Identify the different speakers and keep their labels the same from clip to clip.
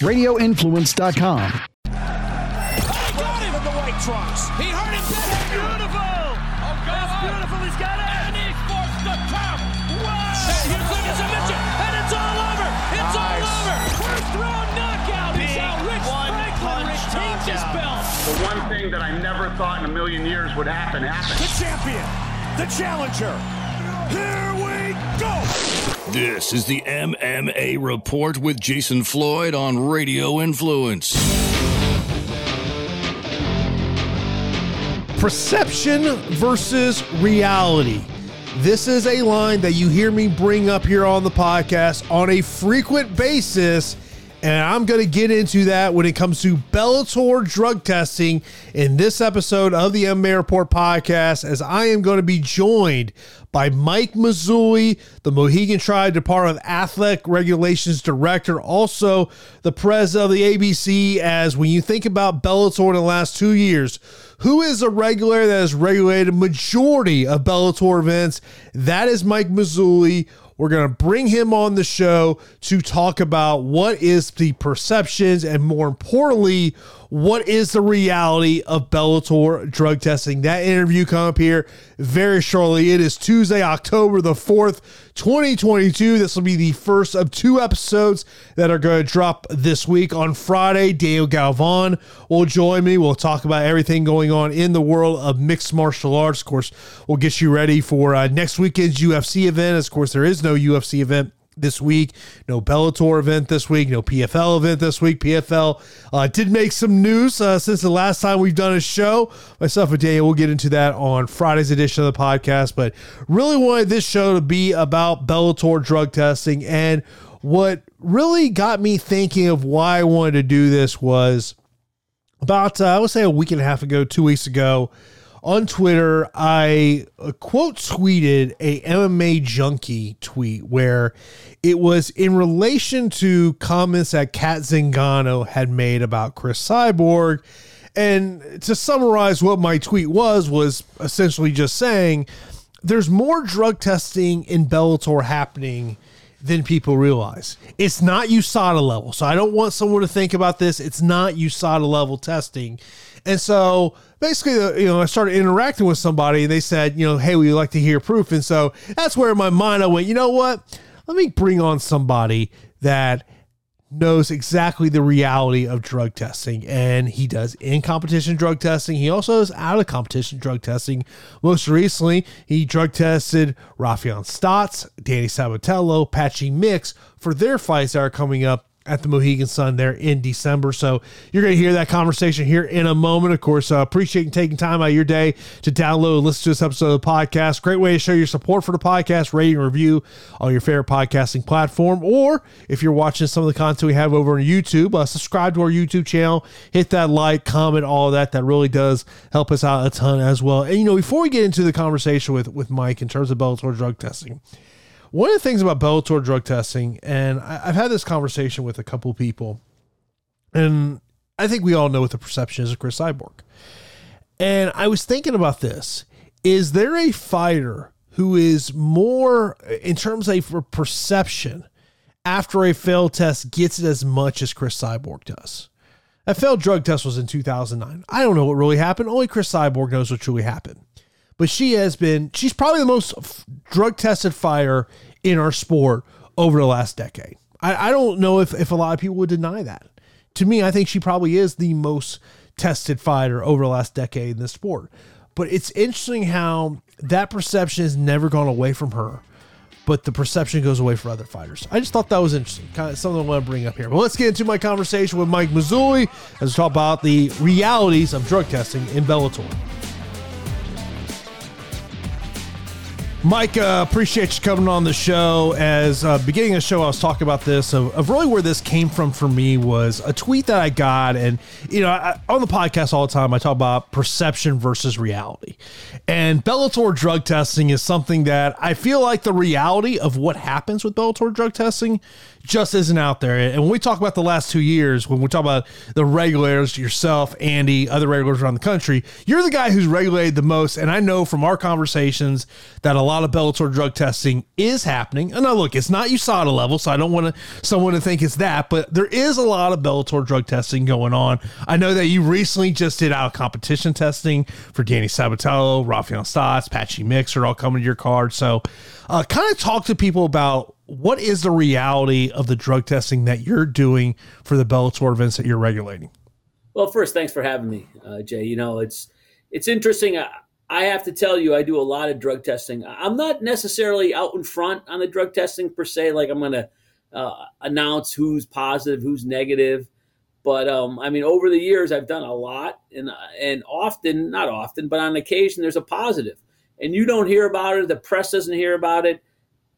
Speaker 1: RadioInfluence.com.
Speaker 2: got him in the white trunks. He hurt him. That's beautiful. Oh, That's beautiful. He's got it. And he forced the count. Wow. Here's Lucas Mitchell, and it's all over. It's all over. First round knockout. He's how Rich Franklin retains his belt.
Speaker 3: The one thing that I never thought in a million years would happen happened.
Speaker 2: The champion, the challenger. Here we go.
Speaker 4: This is the MMA Report with Jason Floyd on Radio Influence.
Speaker 5: Perception versus reality. This is a line that you hear me bring up here on the podcast on a frequent basis. And I'm going to get into that when it comes to Bellator drug testing in this episode of the MMA Report podcast, as I am going to be joined by Mike Mazzulli, the Mohegan Tribe Department of Athletic Regulations Director, also the president of the ABC. As when you think about Bellator in the last two years, who is a regular that has regulated majority of Bellator events? That is Mike Mazzulli. We're going to bring him on the show to talk about what is the perceptions and more importantly, what is the reality of Bellator drug testing. That interview come up here very shortly. It is Tuesday, October the 4th, 2022. This will be the first of two episodes that are going to drop this week. On Friday, Daniel Galvan will join me. We'll talk about everything going on in the world of mixed martial arts. Of course, we'll get you ready for uh, next weekend's UFC event. Of course, there is no UFC event this week. No Bellator event this week. No PFL event this week. PFL uh, did make some news uh, since the last time we've done a show. Myself and Daniel will get into that on Friday's edition of the podcast. But really wanted this show to be about Bellator drug testing. And what really got me thinking of why I wanted to do this was about, uh, I would say, a week and a half ago, two weeks ago on Twitter, I uh, quote tweeted a MMA junkie tweet where it was in relation to comments that Cat Zingano had made about Cris Cyborg. And to summarize what my tweet was, was essentially just saying there's more drug testing in Bellator happening than people realize. It's not USADA level. So I don't want someone to think about this. It's not USADA level testing. And so basically, uh, you know, I started interacting with somebody and they said, you know, hey, we like to hear proof. And so that's where in my mind I went, you know what? Let me bring on somebody that knows exactly the reality of drug testing. And he does in competition drug testing. He also does out of competition drug testing. Most recently, he drug tested Raufeon Stots Danny Sabatello, Patchy Mix for their fights that are coming up at the Mohegan Sun there in December. So you're going to hear that conversation here in a moment. Of course, uh, appreciate you taking time out of your day to download and listen to this episode of the podcast. Great way to show your support for the podcast, rating and review on your favorite podcasting platform. Or if you're watching some of the content we have over on YouTube, uh, subscribe to our YouTube channel, hit that like, comment, all that. That really does help us out a ton as well. And, you know, before we get into the conversation with, with Mike in terms of Bellator drug testing, one of the things about Bellator drug testing, and I, have had this conversation with a couple people, and I think we all know what the perception is of Cris Cyborg. And I was thinking about this: is there a fighter who is more, in terms of perception, after a failed test, gets it as much as Cris Cyborg does? A failed drug test was in 2009. I don't know what really happened. Only Cris Cyborg knows what truly happened but she has been she's probably the most f- drug tested fighter in our sport over the last decade. I, I don't know if, if a lot of people would deny that. To me, I think she probably is the most tested fighter over the last decade in the sport. But it's interesting how that perception has never gone away from her, but the perception goes away for other fighters. I just thought that was interesting, kind of something I want to bring up here. But let's get into my conversation with Mike Mazzulli as we talk about the realities of drug testing in Bellator. Mike, uh, appreciate you coming on the show. As uh, beginning of the show, I was talking about this of, of, really where this came from for me was a tweet that I got, and you know, I, on the podcast all the time, I talk about perception versus reality, and Bellator drug testing is something that I feel like the reality of what happens with Bellator drug testing just isn't out there. And when we talk about the last two years, when we talk about the regulators, yourself, Andy, other regulators around the country, you're the guy who's regulated the most. And I know from our conversations that a lot of Bellator drug testing is happening. And now look, it's not USADA level, so I don't want to someone to think it's that, but there is a lot of Bellator drug testing going on. I know that you recently just did out competition testing for Danny Sabatello, Rafael Stots, Patchy Mixer, all coming to your card. So uh, kind of talk to people about what is the reality of the drug testing that you're doing for the Bellator events that you're regulating?
Speaker 1: Well, first, thanks for having me, uh, Jay. You know, it's it's interesting. I, I, have to tell you, I do a lot of drug testing. I'm not necessarily out in front on the drug testing per se. Like I'm going to uh, announce who's positive, who's negative. But um, I mean, over the years, I've done a lot, and and often, not often, but on occasion, there's a positive and you don't hear about it, the press doesn't hear about it.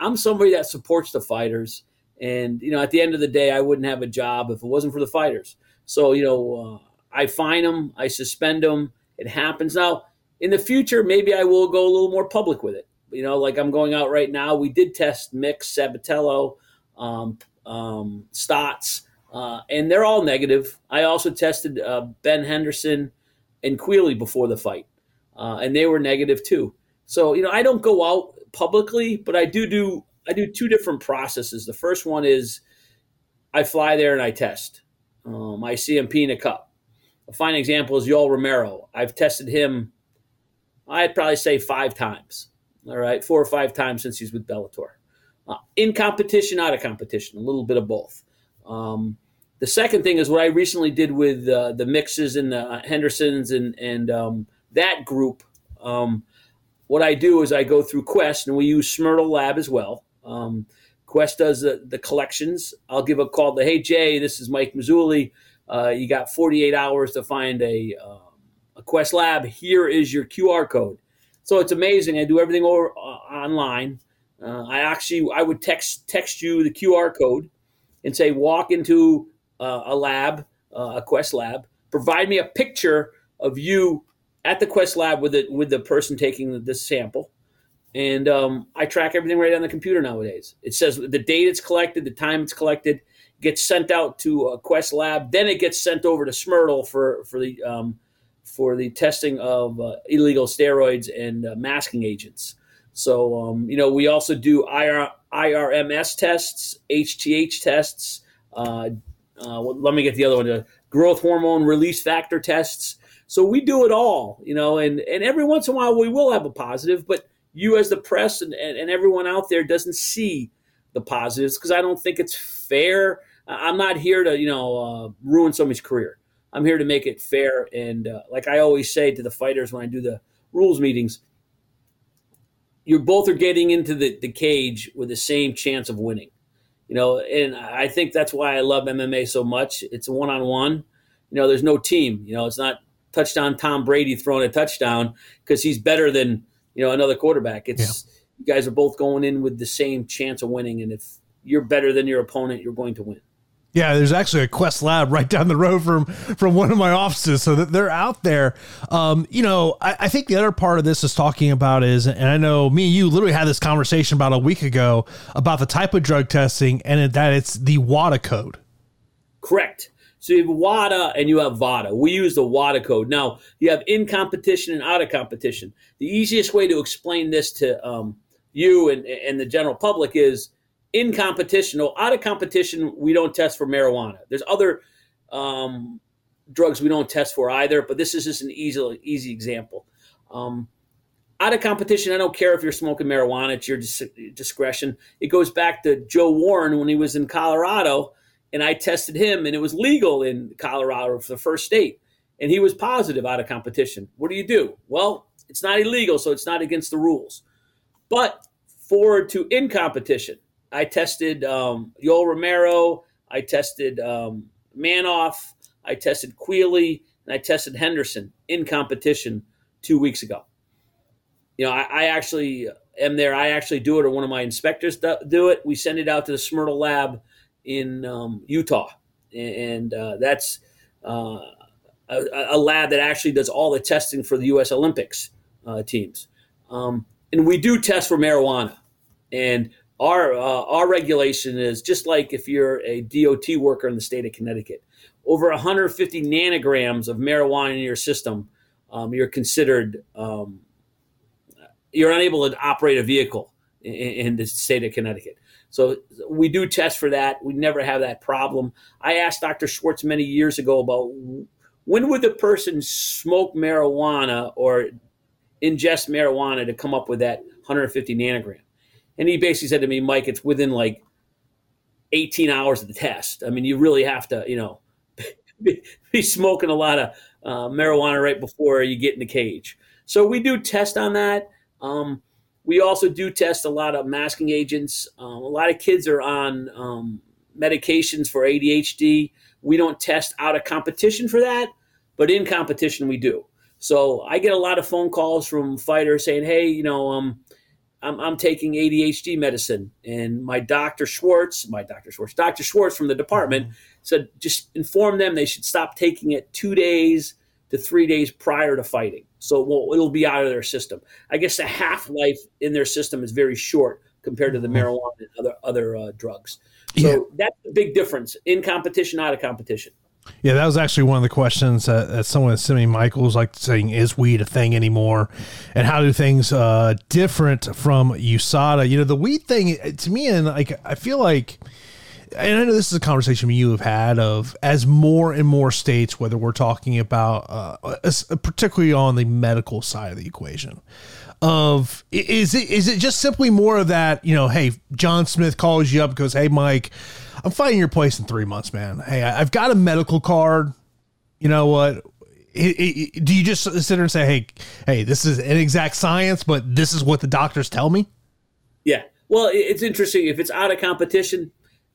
Speaker 1: I'm somebody that supports the fighters. And, you know, at the end of the day, I wouldn't have a job if it wasn't for the fighters. So, you know, uh, I fine them, I suspend them. It happens. Now, in the future, maybe I will go a little more public with it. You know, like I'm going out right now. We did test Mix, Sabatello, um, um, Stots, uh, and they're all negative. I also tested uh, Ben Henderson and Queally before the fight, uh, and they were negative too. So, you know, I don't go out publicly, but I do do I do two different processes. The first one is I fly there and I test. Um, I CMP in a cup. A fine example is Yoel Romero. I've tested him, I'd probably say five times. All right, four or five times since he's with Bellator. Uh, in competition, out of competition, a little bit of both. Um, the second thing is what I recently did with uh, the mixes and the Hendersons and and um, that group. Um, what I do is I go through Quest, and we use SMRTL Lab as well. Um, Quest does the, the, collections. I'll give a call to, hey, Jay, this is Mike Mazzulli. Uh, you got 48 hours to find a, uh, a Quest Lab. Here is your QR code. So it's amazing. I do everything over uh, online. Uh, I actually I would text text you the QR code and say walk into uh, a lab, uh, a Quest lab. Provide me a picture of you at the Quest Lab with it with the person taking the, the sample, and um, I track everything right on the computer nowadays. It says the date it's collected, the time it's collected, gets sent out to a Quest Lab, then it gets sent over to SMRTL for for the um, for the testing of uh, illegal steroids and uh, masking agents. So um, you know we also do IR, IRMS tests, HGH tests. Uh, uh let me get the other one: the growth hormone release factor tests. So we do it all, you know, and, and every once in a while we will have a positive, but you as the press and, and, and everyone out there doesn't see the positives because I don't think it's fair. I'm not here to, you know, uh, ruin somebody's career. I'm here to make it fair. And uh, like I always say to the fighters when I do the rules meetings, you both are getting into the, the cage with the same chance of winning. You know, and I think that's why I love MMA so much. It's one on one. You know, there's no team. You know, it's not touchdown Tom Brady throwing a touchdown because he's better than you know another quarterback. It's yeah. you guys are both going in with the same chance of winning, and if you're better than your opponent, you're going to win.
Speaker 5: Yeah, there's actually a Quest Lab right down the road from from one of my offices, so that they're out there. Um, you know, I, I, think the other part of this is talking about is, and I know me and you literally had this conversation about a week ago about the type of drug testing and that it's the WADA code.
Speaker 1: Correct. So you have WADA and you have VADA. We use the WADA code. Now, you have in competition and out of competition. The easiest way to explain this to um, you and, and the general public is in competition, or out of competition, we don't test for marijuana. There's other um, drugs we don't test for either, but this is just an easy, easy example. Um, out of competition, I don't care if you're smoking marijuana, it's your dis- discretion. It goes back to Joe Warren when he was in Colorado and I tested him, and it was legal in Colorado for the first state, and he was positive out of competition. What do you do? Well, it's not illegal, so it's not against the rules. But forward to in competition, I tested um, Yoel Romero, I tested um, Manoff, I tested Queally, and I tested Henderson in competition two weeks ago. You know, I, I actually am there. I actually do it, or one of my inspectors do it. We send it out to the SMRTL lab in um, Utah, and uh, that's uh, a, a, lab that actually does all the testing for the U.S. Olympics uh, teams. Um, and we do test for marijuana, and our uh, our regulation is just like if you're a DOT worker in the state of Connecticut, over 150 nanograms of marijuana in your system, um, you're considered um, you're unable to operate a vehicle in, in, the state of Connecticut. So we do test for that. We never have that problem. I asked Dr. Schwartz many years ago about when would the person smoke marijuana or ingest marijuana to come up with that 150 nanogram. And he basically said to me, Mike, it's within like 18 hours of the test. I mean, you really have to, you know, be, smoking a lot of uh, marijuana right before you get in the cage. So we do test on that. Um, we also do test a lot of masking agents. Um, a lot of kids are on um, medications for ADHD. We don't test out of competition for that, but in competition we do. So I get a lot of phone calls from fighters saying, "Hey, you know, um, I'm, I'm taking ADHD medicine, and my doctor Schwartz, my doctor Schwartz, Doctor Schwartz from the department mm-hmm. said just inform them they should stop taking it two days to three days prior to fighting, so well, it'll be out of their system. I guess the half life in their system is very short compared to the mm-hmm. marijuana and other other uh, drugs. So yeah. that's the big difference in competition, out of competition.
Speaker 5: Yeah, that was actually one of the questions that, that someone sent me. Michael's like saying, "Is weed a thing anymore?" And how do things uh, different from USADA? You know, the weed thing to me, and like I feel like, and I know this is a conversation you have had of as more and more states, whether we're talking about, uh, particularly on the medical side of the equation, of is it is it just simply more of that? You know, hey, John Smith calls you up goes, "Hey, Mike." I'm finding your place in three months, man. Hey, I've got a medical card. You know what? It, it, do you just sit there and say, "Hey, hey, this is an exact science, but this is what the doctors tell me"?
Speaker 1: Yeah. Well, it's interesting. If it's out of competition,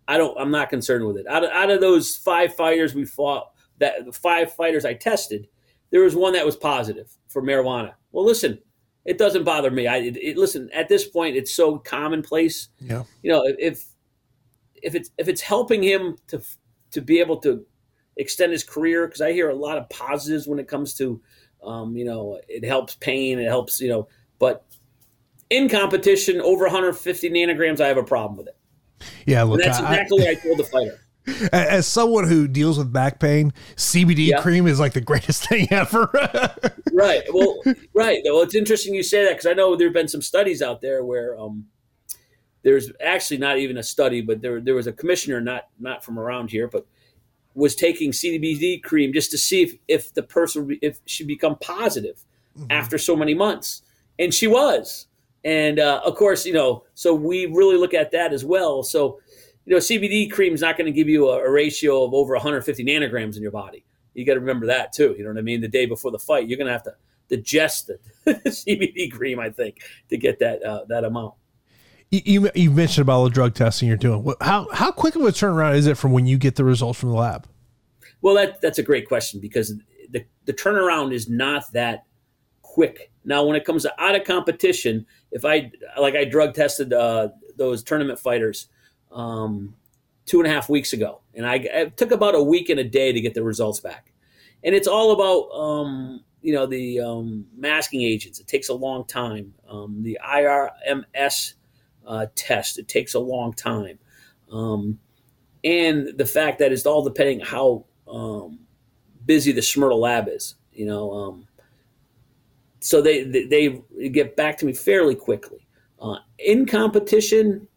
Speaker 1: I don't. I'm not concerned with it. Out of, out of those five fighters we fought, that the five fighters I tested, there was one that was positive for marijuana. Well, listen, it doesn't bother me. I it, it, listen at this point, it's so commonplace.
Speaker 5: Yeah.
Speaker 1: You know, if if it's if it's helping him to to be able to extend his career, because I hear a lot of positives when it comes to, um, you know, it helps pain, it helps, you know, but in competition over 150 nanograms, I have a problem with it.
Speaker 5: Yeah, look,
Speaker 1: and that's exactly I, what I told the fighter.
Speaker 5: As someone who deals with back pain, CBD yeah. cream is like the greatest thing ever.
Speaker 1: right. Well, right. Well, it's interesting you say that because I know there have been some studies out there where um, there's actually not even a study, but there there was a commissioner not not from around here, but was taking CBD cream just to see if if the person if she become positive mm-hmm. after so many months, and she was. And uh, of course, you know, so we really look at that as well. So, you know, CBD cream is not going to give you a, a ratio of over 150 nanograms in your body. You got to remember that too. You know what I mean? The day before the fight, you're going to have to digest the CBD cream, I think, to get that uh, that amount
Speaker 5: you you mentioned about all the drug testing you're doing. How how quick of a turnaround is it from when you get the results from the lab?
Speaker 1: Well, that that's a great question because the the turnaround is not that quick. Now, when it comes to out of competition, if I like I drug tested uh, those tournament fighters um, two and a half weeks ago, and I it took about a week and a day to get the results back, and it's all about um, you know the um, masking agents. It takes a long time. Um, the IRMS uh, test. It takes a long time. Um, and the fact that it's all depending how um, busy the SMRTL lab is, you know. So they, they, they get back to me fairly quickly. Uh, in competition,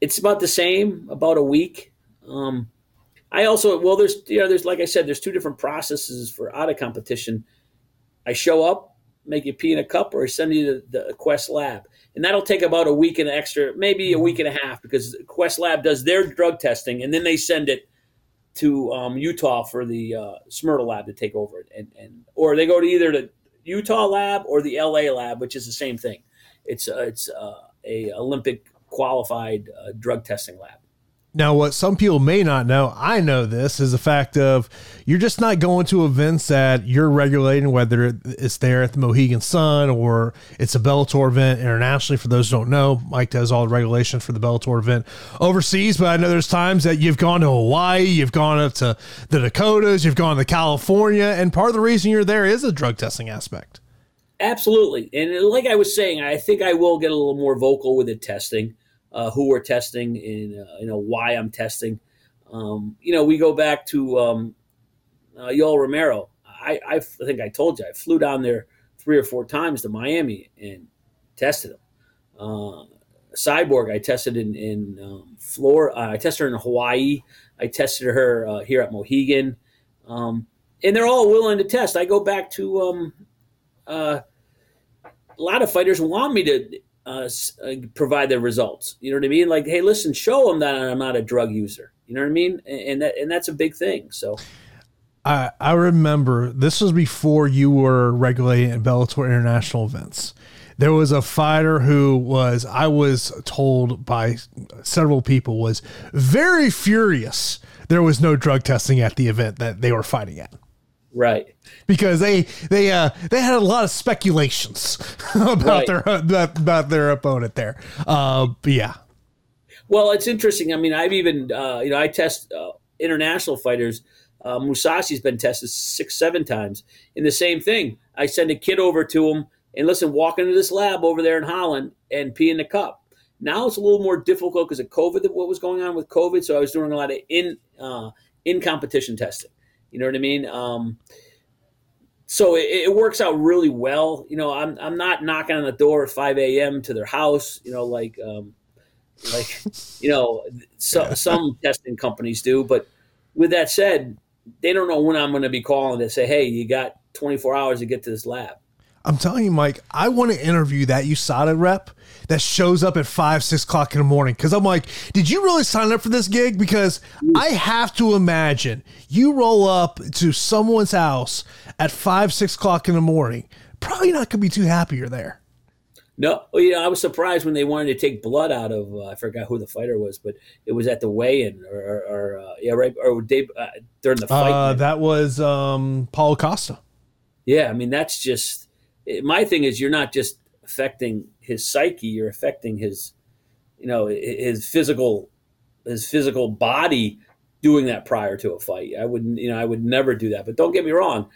Speaker 1: it's about the same, about a week. Um, I also well, there's you know, there's like I said, there's two different processes for out of competition. I show up, make you pee in a cup, or I send you to the Quest lab and that'll take about a week and an extra, maybe a week and a half, because Quest Lab does their drug testing, and then they send it to um, Utah for the uh, lab to take over it, and, and or they go to either the Utah lab or the LA lab, which is the same thing. It's uh, it's uh, a Olympic qualified uh, drug testing lab.
Speaker 5: Now, what some people may not know, I know this, is the fact of you're just not going to events that you're regulating, whether it's there at the Mohegan Sun or it's a Bellator event internationally. For those who don't know, Mike does all the regulations for the Bellator event overseas, but I know there's times that you've gone to Hawaii, you've gone up to the Dakotas, you've gone to California, and part of the reason you're there is a drug testing aspect.
Speaker 1: Absolutely. And like I was saying, I think I will get a little more vocal with the testing uh, who we're testing and uh, you know why I'm testing. Um, you know, we go back to um, uh, Yoel Romero. I, I, think I told you I flew down there three or four times to Miami and tested him. Uh, Cyborg, I tested in in um, Florida. Uh, I tested her in Hawaii. I tested her uh, here at Mohegan, um, and they're all willing to test. I go back to um, uh, a lot of fighters want me to uh, provide their results. You know what I mean? Like, hey, listen, show them that I'm not a drug user. You know what I mean? And that and that's a big thing. So.
Speaker 5: I, I remember this was before you were regulating at Bellator international events there was a fighter who was I was told by several people was very furious there was no drug testing at the event that they were fighting at.
Speaker 1: Right.
Speaker 5: Because they they uh they had a lot of speculations about right. their about, about their opponent there. Uh yeah.
Speaker 1: Well, it's interesting. I mean, I've even uh you know, I test uh, international fighters uh, Mousasi's been tested six, seven times. In the same thing, I send a kid over to him and listen, walk into this lab over there in Holland and pee in the cup. Now it's a little more difficult because of COVID, what was going on with COVID. So I was doing a lot of in uh, in competition testing. You know what I mean? Um, so it, it, works out really well. You know, I'm I'm not knocking on the door at 5 a.m. to their house. You know, like um, like you know, so, some testing companies do. But with that said, they don't know when I'm going to be calling to say, "Hey, you got 24 hours to get to this lab."
Speaker 5: I'm telling you, Mike, I want to interview that USADA rep that shows up at five, six o'clock in the morning. Cause I'm like, did you really sign up for this gig? Because I have to imagine you roll up to someone's house at five, six o'clock in the morning. Probably not gonna be too happy you're there.
Speaker 1: No, well, you know, I was surprised when they wanted to take blood out of. Uh, I forgot who the fighter was, but it was at the weigh-in, or, or, or uh, yeah, right, or Dave, uh, during the fight.
Speaker 5: Uh, that was um, Paulo Costa.
Speaker 1: Yeah, I mean that's just my thing is you're not just affecting his psyche you're affecting his you know his physical his physical body doing that prior to a fight. I wouldn't you know i would never do that. But don't get me wrong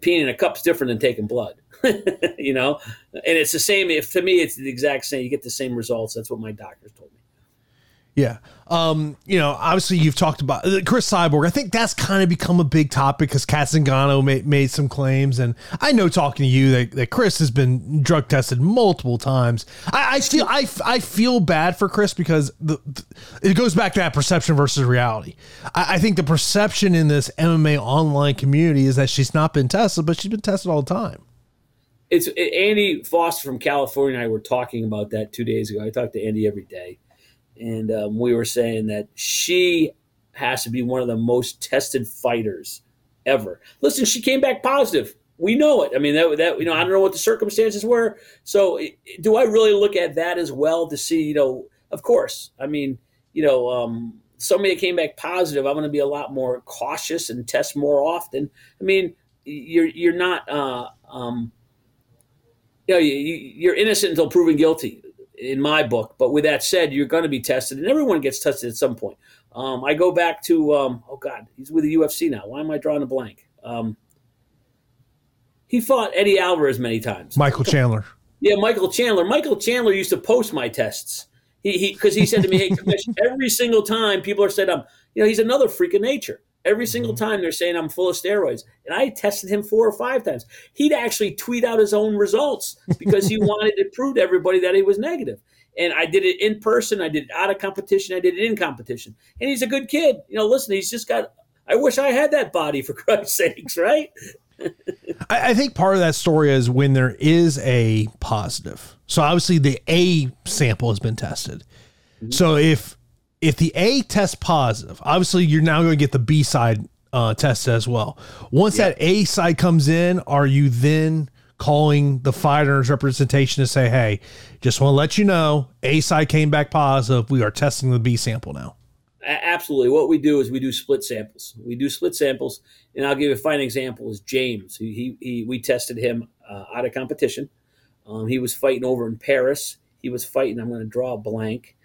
Speaker 1: peeing in a cup's different than taking blood you know? And it's the same if to me it's the exact same you get the same results. That's what my doctors told me
Speaker 5: yeah. Um, you know, obviously you've talked about Cris Cyborg. I think that's kind of become a big topic because Cat Zingano made, made some claims. And I know talking to you that, that Cris has been drug tested multiple times. I, I feel, I, I feel bad for Cris because the, the, it goes back to that perception versus reality. I, I think the perception in this MMA online community is that she's not been tested, but she's been tested all the time
Speaker 1: it's Andy Foster from California and I were talking about that two days ago. I talk to Andy every day and um, we were saying that she has to be one of the most tested fighters ever. Listen, she came back positive. We know it. I mean, that, that you know, I don't know what the circumstances were. So, do I really look at that as well to see? You know, of course. I mean, you know, um, somebody that came back positive, I'm going to be a lot more cautious and test more often. I mean, you're you're not. Uh, um, you know, you, you're innocent until proven guilty in my book. But with that said, you're going to be tested, and everyone gets tested at some point. Um, I go back to um, oh god, he's with the UFC now. Why am I drawing a blank? Um, he fought Eddie Alvarez many times.
Speaker 5: Michael Chandler.
Speaker 1: Yeah, Michael Chandler. Michael Chandler used to post my tests. He because he, he, said to me, "Hey, every single time people are saying I'm, you know, he's another freak of nature." Every single mm-hmm. time they're saying I'm full of steroids. And I tested him four or five times. He'd actually tweet out his own results because he wanted to prove to everybody that he was negative. And I did it in person, I did it out of competition, I did it in competition. And he's a good kid. You know, listen, he's just got I wish I had that body for Christ's sakes, right?
Speaker 5: I, I think part of that story is when there is a positive. So obviously the A sample has been tested. Mm-hmm. So if if the A tests positive, obviously you're now going to get the B side uh, test as well. Once that A side comes in, are you then calling the fighter's representation to say, hey, just want to let you know, A side came back positive. We are testing the B sample now.
Speaker 1: Absolutely. What we do is we do split samples. We do split samples, and I'll give you a fine example. Is James? He, he, he we tested him uh, out of competition. Um, he was fighting over in Paris. He was fighting. I'm going to draw a blank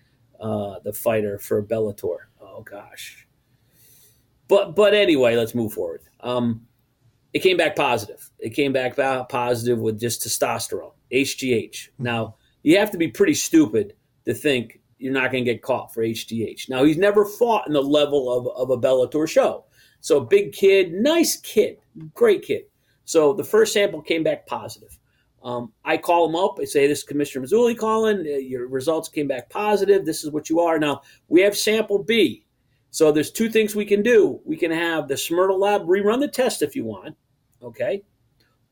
Speaker 1: uh, the fighter for Bellator. Oh gosh. But but anyway, let's move forward. Um, it came back positive. It came back positive with just testosterone, HGH. Now you have to be pretty stupid to think you're not going to get caught for HGH. Now he's never fought in the level of, of a Bellator show. So big kid, nice kid, great kid. So the first sample came back positive. Um, I call them up. I say, "This is Commissioner Mazzulli calling. Uh, your results came back positive. This is what you are." Now we have sample B. So there's two things we can do. We can have the SMRTL Lab rerun the test if you want, okay,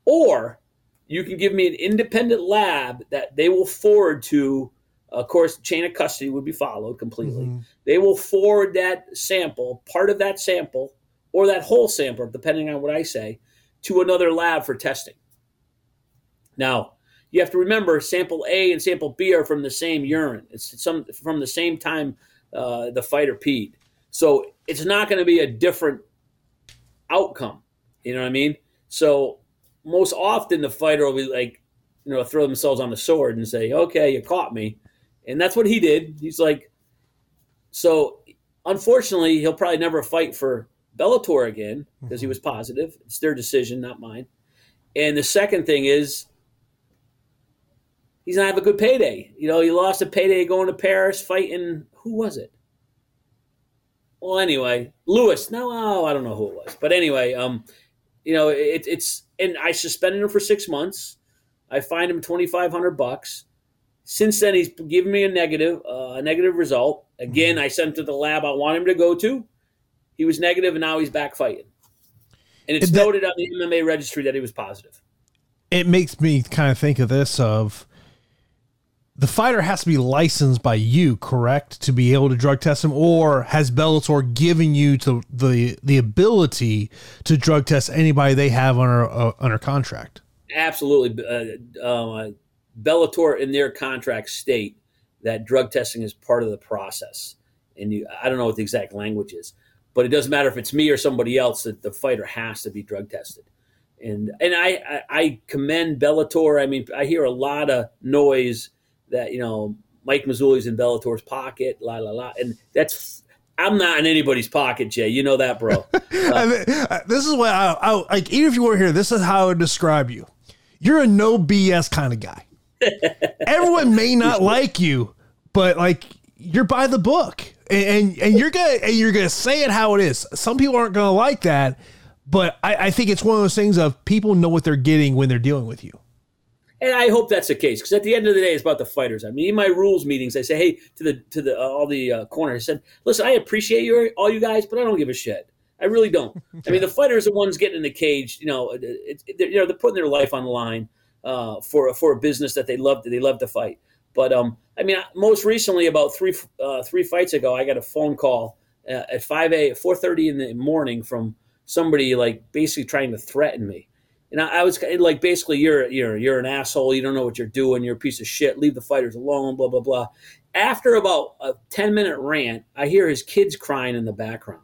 Speaker 1: or you can give me an independent lab that they will forward to. Of course, chain of custody would be followed completely.
Speaker 5: Mm-hmm.
Speaker 1: They will forward that sample, part of that sample, or that whole sample, depending on what I say, to another lab for testing. Now, you have to remember sample A and sample B are from the same urine. It's some from the same time uh, the fighter peed. So it's not going to be a different outcome. You know what I mean? So most often the fighter will be like, you know, throw themselves on the sword and say, "Okay, you caught me," and that's what he did. He's like, so unfortunately, he'll probably never fight for Bellator again because he was positive. It's their decision, not mine. And the second thing is, he's not have a good payday. You know, he lost a payday going to Paris fighting. Who was it? Well, anyway, Lewis. No, oh, I don't know who it was, but anyway, um, you know, it, it's and I suspended him for six months. I fined him twenty five hundred bucks. Since then, he's given me a negative, uh, a negative result. Again, I sent him to the lab I want him to go to. He was negative, and now he's back fighting. And it's
Speaker 5: that-
Speaker 1: noted on the MMA registry that he was positive.
Speaker 5: it makes me kind of think of this of the fighter has to be licensed by you, correct, to be able to drug test him, or has Bellator given you to the the ability to drug test anybody they have under uh, under contract?
Speaker 1: Absolutely, uh, uh, Bellator in their contract state that drug testing is part of the process. And you, I don't know what the exact language is, but it doesn't matter if it's me or somebody else that the fighter has to be drug tested. And and I, I, I commend Bellator. I mean, I hear a lot of noise that you know Mike Mazzulli's in Bellator's pocket, la la la, and that's I'm not in anybody's pocket, Jay. You know that, bro.
Speaker 5: I mean, uh, this is what I, I like. Even if you weren't here, this is how I would describe you. You're a no BS kind of guy. Everyone may not like you, but like you're by the book, and and, and you're gonna and you're gonna say it how it is. Some people aren't gonna like that, but I, I think it's one of those things of people know what they're getting when they're dealing with you.
Speaker 1: And I hope that's the case because at the end of the day, it's about the fighters. I mean, in my rules meetings, I say, "Hey, to the to the uh, all the uh, corners, I said, listen, I appreciate you all you guys, but I don't give a shit. I really don't. I mean, the fighters are the ones getting in the cage. You know, it, it, you know, they're putting their life on the line uh, for for a business that they love. They love to fight. But um, I mean, most recently, about three uh, three fights ago, I got a phone call uh, at five a four thirty in the morning from somebody like basically trying to threaten me. And I, I was like, basically, you're you're you're an asshole. You don't know what you're doing. You're a piece of shit. Leave the fighters alone. Blah blah blah. After about a ten minute rant, I hear his kids crying in the background,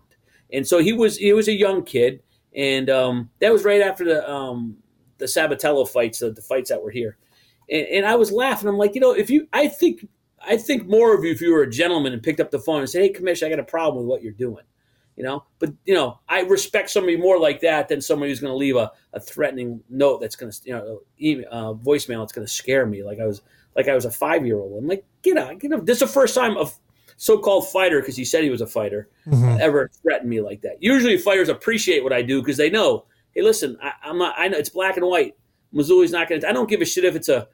Speaker 1: and so he was he was a young kid, and um, that was right after the um, the Sabatello fights, the, the fights that were here, and, and I was laughing. I'm like, you know, if you, I think I think more of you if you were a gentleman and picked up the phone and said, hey, commissioner, I got a problem with what you're doing you know? But you know i respect somebody more like that than somebody who's going to leave a, a threatening note that's going to you know email, uh, voicemail that's going to scare me. Like i was like i was a five year old i'm like get out get out. This is the first time a so-called fighter because he said he was a fighter uh, ever threatened me like that. Usually fighters appreciate what i do because they know hey listen I, i'm not i know it's black and white. Missouri's not going to i don't give a shit if it's a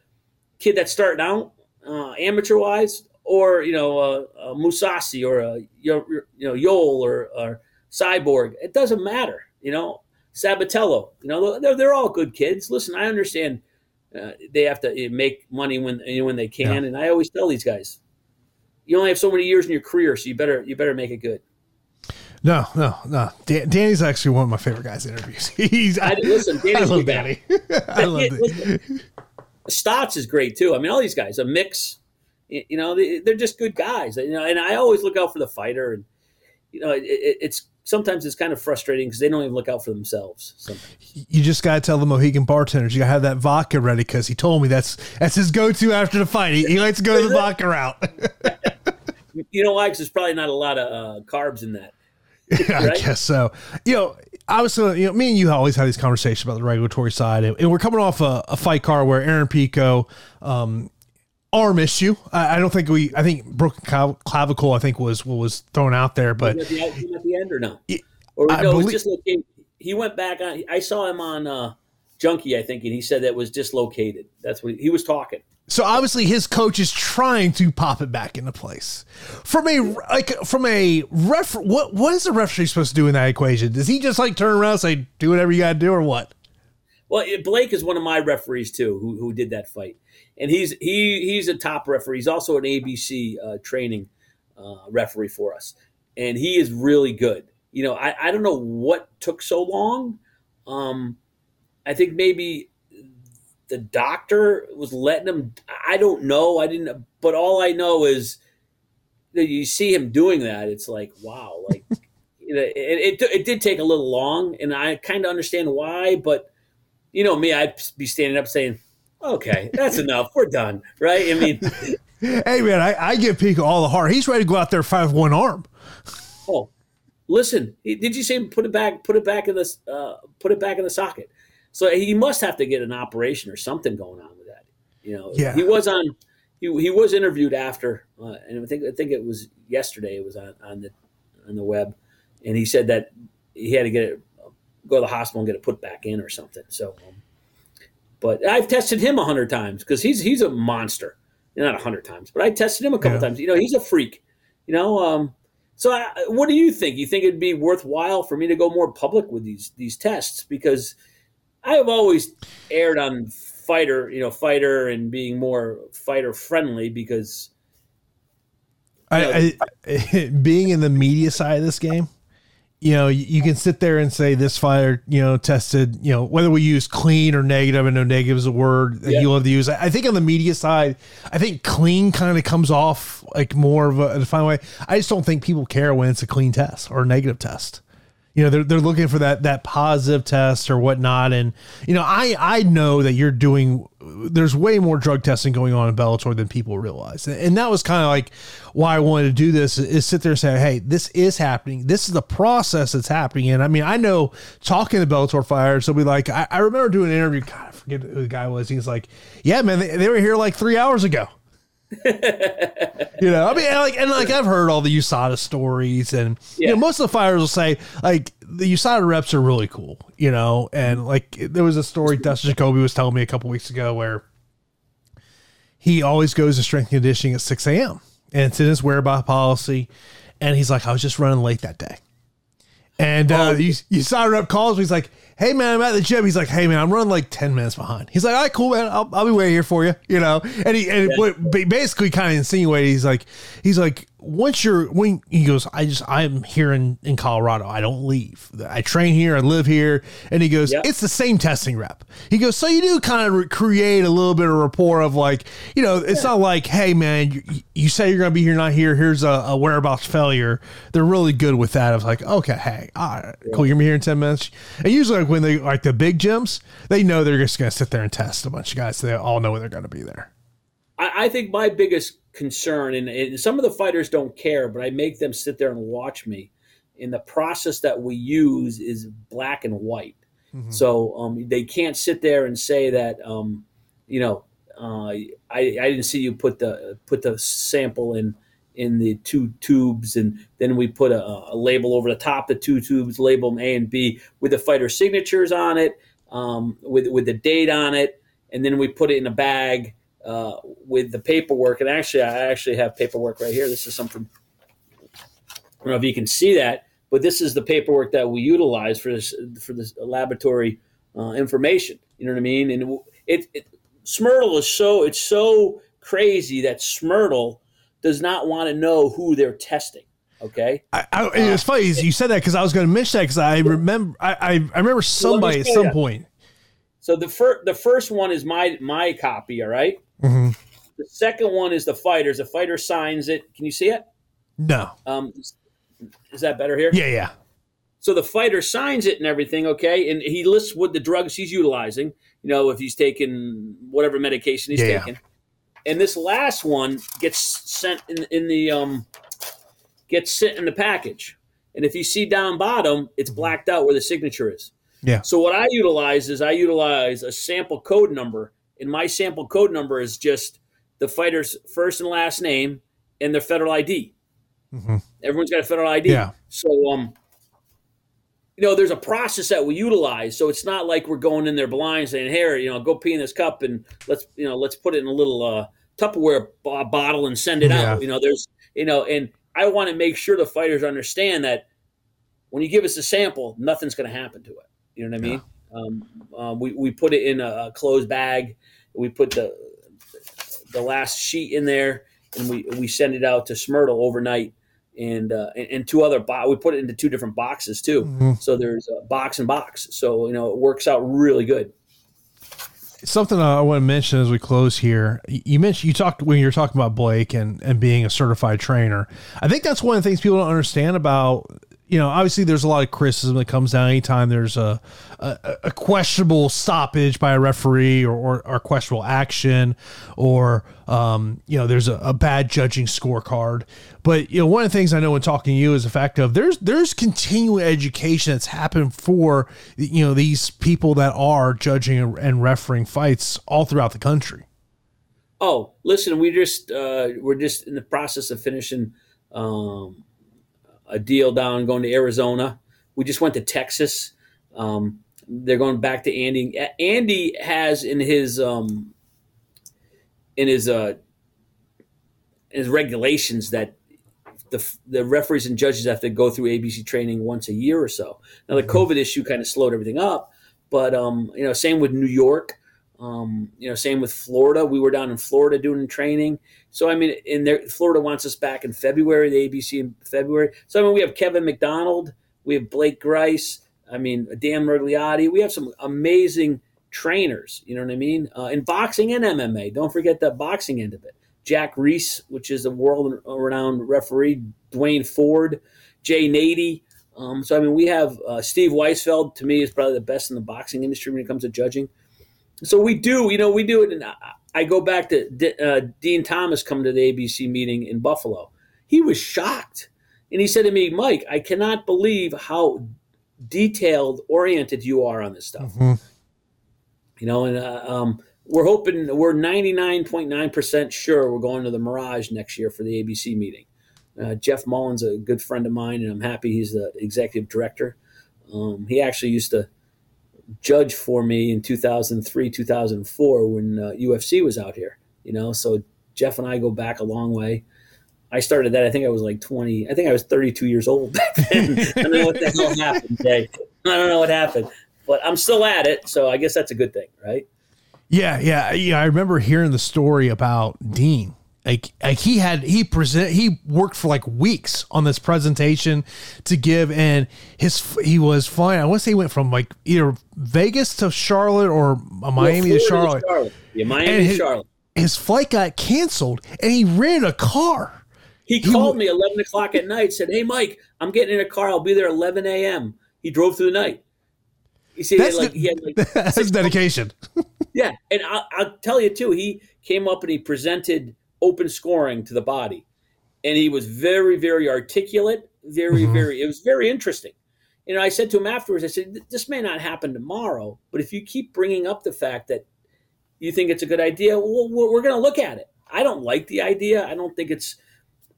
Speaker 1: kid that's starting out uh, amateur wise or you know uh, uh, Mousasi or a you know Yol or, or Cyborg. It doesn't matter. You know Sabatello. You know they're they're all good kids. Listen, I understand uh, they have to make money when when they can, and I always tell these guys, you only have so many years in your career, so you better you better make it good.
Speaker 5: No, no, no. Dan, Danny's actually one of my favorite guys in interviews. He's
Speaker 1: I, listen, Danny's
Speaker 5: I
Speaker 1: a
Speaker 5: love. Danny. I love
Speaker 1: Yeah,
Speaker 5: Danny.
Speaker 1: Stots is great too. I mean, all these guys, a mix. You know, they, they're just good guys. You know, and I always look out for the fighter. And you know, it, it, it's sometimes it's kind of frustrating because they don't even look out for themselves. Sometimes.
Speaker 5: You just gotta tell the Mohegan bartenders you gotta have that vodka ready because he told me that's that's his go-to after the fight. He, he likes to go to the vodka route.
Speaker 1: You know why? Because there's probably not a lot of uh, carbs in that.
Speaker 5: I
Speaker 1: Right?
Speaker 5: guess so. You know, obviously, you know, me and you always have these conversations about the regulatory side, and, and we're coming off a, a fight card where Aaron Pico, um, arm issue. I, I don't think we. I think broken clav- clavicle. I think was what was thrown out there, but
Speaker 1: at the, at the end or no? Or no, it was
Speaker 5: believe-
Speaker 1: dislocated. He went back on. I saw him on uh, Junkie, I think, and he said that was dislocated. That's what he, he was talking.
Speaker 5: So obviously his coach is trying to pop it back into place. From a like from a ref what what is the referee supposed to do in that equation? Does he just like turn around and say do whatever you got to do or what?
Speaker 1: Well, Blake is one of my referees too, who, who did that fight, and he's he he's a top referee. He's also an ABC uh, training uh, referee for us, and he is really good. You know, I, I don't know what took so long. Um, I think maybe the doctor was letting him. I don't know. I didn't, but all I know is that you see him doing that. It's like wow, like. It, it, it did take a little long, and I kind of understand why, but you know me, I'd be standing up saying, "Okay, that's enough. We're done." Right? I mean,
Speaker 5: Hey man, I, I give Pico all the heart. He's ready to go out there five one arm.
Speaker 1: oh, listen, did you say put it back? Put it back in the uh, put it back in the socket. So he must have to get an operation or something going on with that. You know,
Speaker 5: Yeah.
Speaker 1: he was on. He, he was interviewed after, uh, and I think I think it was yesterday. It was on, on the on the web, and he said that he had to get it, go to the hospital and get it put back in or something. So, um, but I've tested him a hundred times because he's he's a monster. Not a hundred times, but I tested him a couple
Speaker 5: Yeah.
Speaker 1: times. You know, he's a freak. You know, um, so I, what do you think? You think it'd be worthwhile for me to go more public with these these tests because I have always erred on fighter, you know, fighter and being more fighter friendly because
Speaker 5: I, I, being in the media side of this game, you know, you, can sit there and say this fire, you know, tested, you know, whether we use clean or negative, and no negative is a word that
Speaker 1: Yeah.
Speaker 5: you love to use. I I think on the media side, I think clean kind of comes off like more of a, a defined way. I just don't think people care when it's a clean test or a negative test. You know, they're, they're looking for that that positive test or whatnot. And, you know, I, I know that you're doing there's way more drug testing going on in Bellator than people realize. And that was kind of like why I wanted to do this is sit there and say, hey, this is happening. This is the process that's happening. And I mean, I know talking to Bellator fighters, they'll be like, I, I remember doing an interview. God, I forget who the guy was. He's like, yeah, man, they, they were here like three hours ago. you know, I mean, and like, and like I've heard all the USADA stories, and you know, most of the fighters will say like the USADA reps are really cool, you know, and like there was a story Dustin Jacoby was telling me a couple weeks ago where he always goes to strength conditioning at 6 a.m. and it's in his whereabouts policy, and he's like, I was just running late that day. And uh, you, you saw rep calls. me, He's like, "Hey man, I'm at the gym." He's like, "Hey man, I'm running like ten minutes behind." He's like, "All right, cool man, I'll, I'll be waiting here for you." You know, and he and ba- basically kind of insinuated he's like, he's like, once you're when he goes, I just I'm here in in Colorado. I don't leave. I train here. I live here. And he goes,
Speaker 1: Yep.
Speaker 5: it's the same testing rep. He goes, so you do kind of re- create a little bit of rapport of like, you know, it's not like, hey man, you, you say you're gonna be here, not here. Here's a, a whereabouts failure. They're really good with that. Of like, okay, hey, all right, cool. You're gonna be here in ten minutes. And usually, like when they like the big gyms, they know they're just gonna sit there and test a bunch of guys. So they all know when they're gonna be there.
Speaker 1: I, I think my biggest concern, and, and some of the fighters don't care, but I make them sit there and watch me. And the process that we use is black and white. So um, they can't sit there and say that, um, you know, uh, I, I didn't see you put the put the sample in in the two tubes, and then we put a, a label over the top of the two tubes, label them A and B with the fighter signatures on it, um, with with the date on it, and then we put it in a bag uh, with the paperwork. And actually, I actually have paperwork right here. This is something. I don't know if you can see that, but this is the paperwork that we utilize for this for this laboratory uh, information. You know what I mean? And it, it SMRTL is so it's so crazy that SMRTL does not want to know who they're testing. Okay,
Speaker 5: I, I, it's funny you said that because I was going to mention that because I remember I, I, I remember somebody at some point.
Speaker 1: so the first the first one is my my copy. All right?
Speaker 5: Mhm.
Speaker 1: The second one is the fighters. The fighter signs it. Can you see it?
Speaker 5: No,
Speaker 1: Um, is that better here?
Speaker 5: yeah, yeah,
Speaker 1: So the fighter signs it and everything, okay, and he lists what the drugs he's utilizing. You know, if he's taking whatever medication he's
Speaker 5: Yeah, yeah.
Speaker 1: taking. And this last one gets sent in in the um gets sent in the package. And if you see down bottom, it's blacked out where the signature is.
Speaker 5: Yeah.
Speaker 1: So what I utilize is I utilize a sample code number, and my sample code number is just the fighter's first and last name and their federal ID. Everyone's got a federal ID.
Speaker 5: Yeah.
Speaker 1: So, um, you know, there's a process that we utilize. So it's not like we're going in there blind saying, "Here, you know, go pee in this cup and let's, you know, let's put it in a little uh, Tupperware b- bottle and send it
Speaker 5: Yeah.
Speaker 1: out." You know, there's, you know, and I want to make sure the fighters understand that when you give us a sample, nothing's going to happen to it. You know what I mean? Um, uh, we we put it in a, closed bag. We put the the last sheet in there, and we we send it out to SMRTL overnight. And, uh, and and two other bo- we put it into two different boxes too. So there's a box and box. So you know it works out really good.
Speaker 5: Something I want to mention as we close here. You mentioned you talked when you were talking about Blake and and being a certified trainer. I think that's one of the things people don't understand about. You know, obviously there's a lot of criticism that comes down anytime there's a a, a questionable stoppage by a referee or, or, or questionable action or um, you know there's a, a bad judging scorecard. But you know one of the things I know when talking to you is the fact of there's there's continuing education that's happened for you know these people that are judging and- refereeing fights all throughout the country.
Speaker 1: Oh, listen, we just uh, we're just in the process of finishing um, a deal down going to Arizona. We just went to Texas. Um, they're going back to Andy. Andy has in his um, in his uh, in his regulations that the the referees and judges have to go through ABC training once a year or so. Now the COVID issue kind of slowed everything up, but um, you know, same with New York. Um, you know, same with Florida. We were down in Florida doing training. So I mean, in there, Florida wants us back in February. The ABC in February. So I mean, we have Kevin McDonald, we have Blake Grice. I mean, Dan Miragliotta. We have some amazing trainers. You know what I mean? Uh, in boxing and MMA. Don't forget the boxing end of it. Jack Reiss, which is a world-renowned referee. Dwayne Ford, Jay Nady. Um, so I mean, we have uh, Steve Weisfeld. To me, is probably the best in the boxing industry when it comes to judging. So we do, you know, we do it. And I, I go back to D- uh, Dean Thomas coming to the ABC meeting in Buffalo. He was shocked, and he said to me, "Mike, I cannot believe how detailed oriented you are on this stuff." You know, and uh, um, we're hoping we're ninety nine point nine percent sure we're going to the Mirage next year for the ABC meeting. Uh, Jeff Mullins, a good friend of mine, and I'm happy he's the executive director. Um, he actually used to judge for me in 2003, 2004 when uh, UFC was out here. You know, so Jeff and I go back a long way. I started that. I think I was like 20. I think I was 32 years old back then. I don't know what the hell happened. Jay. I don't know what happened, but I'm still at it. So I guess that's a good thing, right?
Speaker 5: Yeah, yeah, yeah. I remember hearing the story about Dean. Like, like he had he present he worked for like weeks on this presentation to give, and his he was flying. I want to say he went from like either Vegas to Charlotte or Miami
Speaker 1: Well,
Speaker 5: to
Speaker 1: Florida
Speaker 5: Charlotte.
Speaker 1: Yeah, Miami
Speaker 5: And
Speaker 1: to
Speaker 5: his-
Speaker 1: Charlotte.
Speaker 5: His flight got canceled, and he rented a car.
Speaker 1: He called me 11 o'clock at night, said, Hey, Mike, I'm getting in a car. I'll be there 11 a.m. He drove through the night. You see,
Speaker 5: That's
Speaker 1: like, he had like
Speaker 5: That's dedication.
Speaker 1: Yeah, and I'll, I'll tell you too. He came up and he presented open scoring to the body, and he was very, very articulate. Very, mm-hmm. very. It was very interesting. You know, I said to him afterwards. I said, "This may not happen tomorrow, but if you keep bringing up the fact that you think it's a good idea, well, we're, we're going to look at it. I don't like the idea. I don't think it's.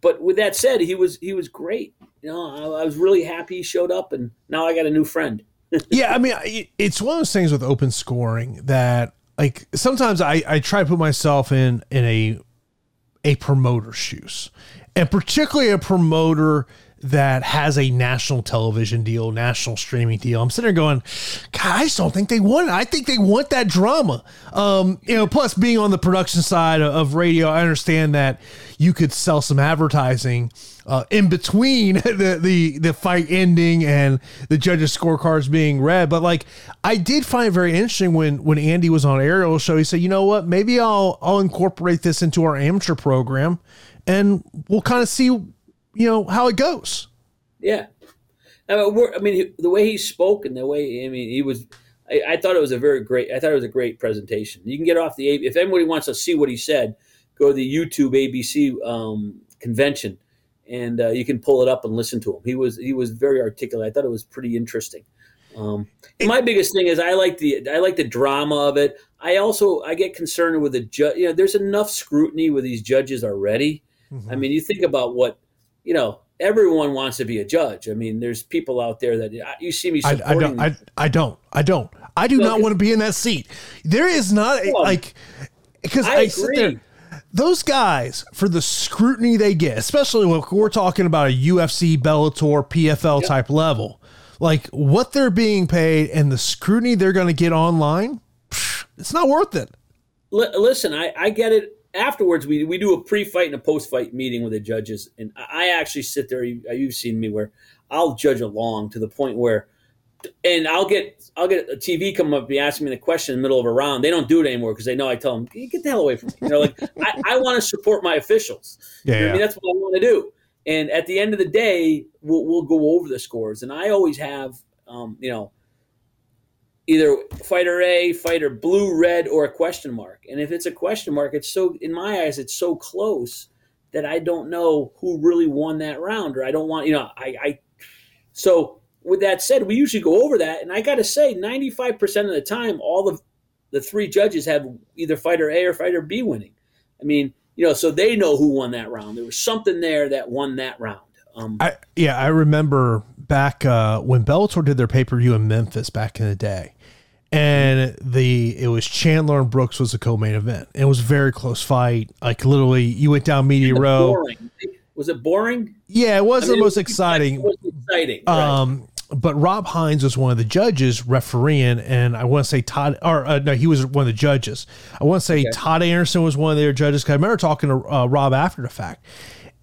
Speaker 1: But with that said, he was he was great. You know, I, I was really happy he showed up, and now I got a new friend.
Speaker 5: yeah, I mean, it's one of those things with open scoring that, like, sometimes I, I try to put myself in in a a promoter's shoes, and particularly a promoter that has a national television deal, national streaming deal. I'm sitting there going, God, I just don't think they want it. I think they want that drama. Um, you know, plus being on the production side of, radio, I understand that you could sell some advertising uh, in between the, the the fight ending and the judges' scorecards being read. But like, I did find it very interesting when when Andy was on Ariel's show. He said, "You know what? Maybe I'll I'll incorporate this into our amateur program, and we'll kind of see, you know, how it goes."
Speaker 1: Yeah, I mean, I mean the way he spoke and the way I mean he was. I, I thought it was a very great. I thought it was a great presentation. You can get off the. If anybody wants to see what he said, go to the YouTube ABC um, convention, and uh, you can pull it up and listen to him. He was he was very articulate. I thought it was pretty interesting. Um, my biggest thing is I like the I like the drama of it. I also I get concerned with the judge. You know, there's enough scrutiny with these judges already.
Speaker 5: Mm-hmm.
Speaker 1: I mean, you think about what you know. Everyone wants to be a judge. I mean, there's people out there that you see me
Speaker 5: I,
Speaker 1: supporting.
Speaker 5: I don't. I, I don't. I don't. I do
Speaker 1: No,
Speaker 5: not want to be in that seat. There is not a, like because
Speaker 1: I
Speaker 5: I, sit there. Those guys for the scrutiny they get, especially when we're talking about a UFC, Bellator, PFL type level, like what they're being paid and the scrutiny they're going to get online, pff, it's not worth it.
Speaker 1: Li- listen, I, I get it. Afterwards, we, we do a pre-fight and a post-fight meeting with the judges, and I actually sit there. you- You've seen me where I'll judge along to the point where, and I'll get I'll get a TV come up, be asking me the question in the middle of a round. They don't do it anymore because they know I tell them, "Get the hell away from me." You know, like I, I want to support my officials. You know what I mean, that's what I want to do. And at the end of the day, we'll, we'll go over the scores. And I always have, um, you know, either fighter A, fighter blue, red, or a question mark. And if it's a question mark, it's so in my eyes, it's so close that I don't know who really won that round, or I don't want, you know, I, I so with that said, we usually go over that, and I got to say, ninety five percent of the time, all the the three judges have either fighter A or fighter B winning. I mean, you know, so they know who won that round. There was something there that won that round. Um,
Speaker 5: I yeah, I remember back uh, when Bellator did their pay per view in Memphis back in the day, and the it was Chandler and Brooks was the co main event. It was a very close fight. Like literally, you went down media row.
Speaker 1: boring. Was it boring?
Speaker 5: Yeah, it wasn't
Speaker 1: I mean,
Speaker 5: the most
Speaker 1: it
Speaker 5: exciting.
Speaker 1: was exciting. right.
Speaker 5: Um, but Rob Hinds was one of the judges refereeing, and I want to say Todd, or uh, no, he was one of the judges. I want to say Todd Anderson was one of their judges. Cause I remember talking to uh, Rob after the fact,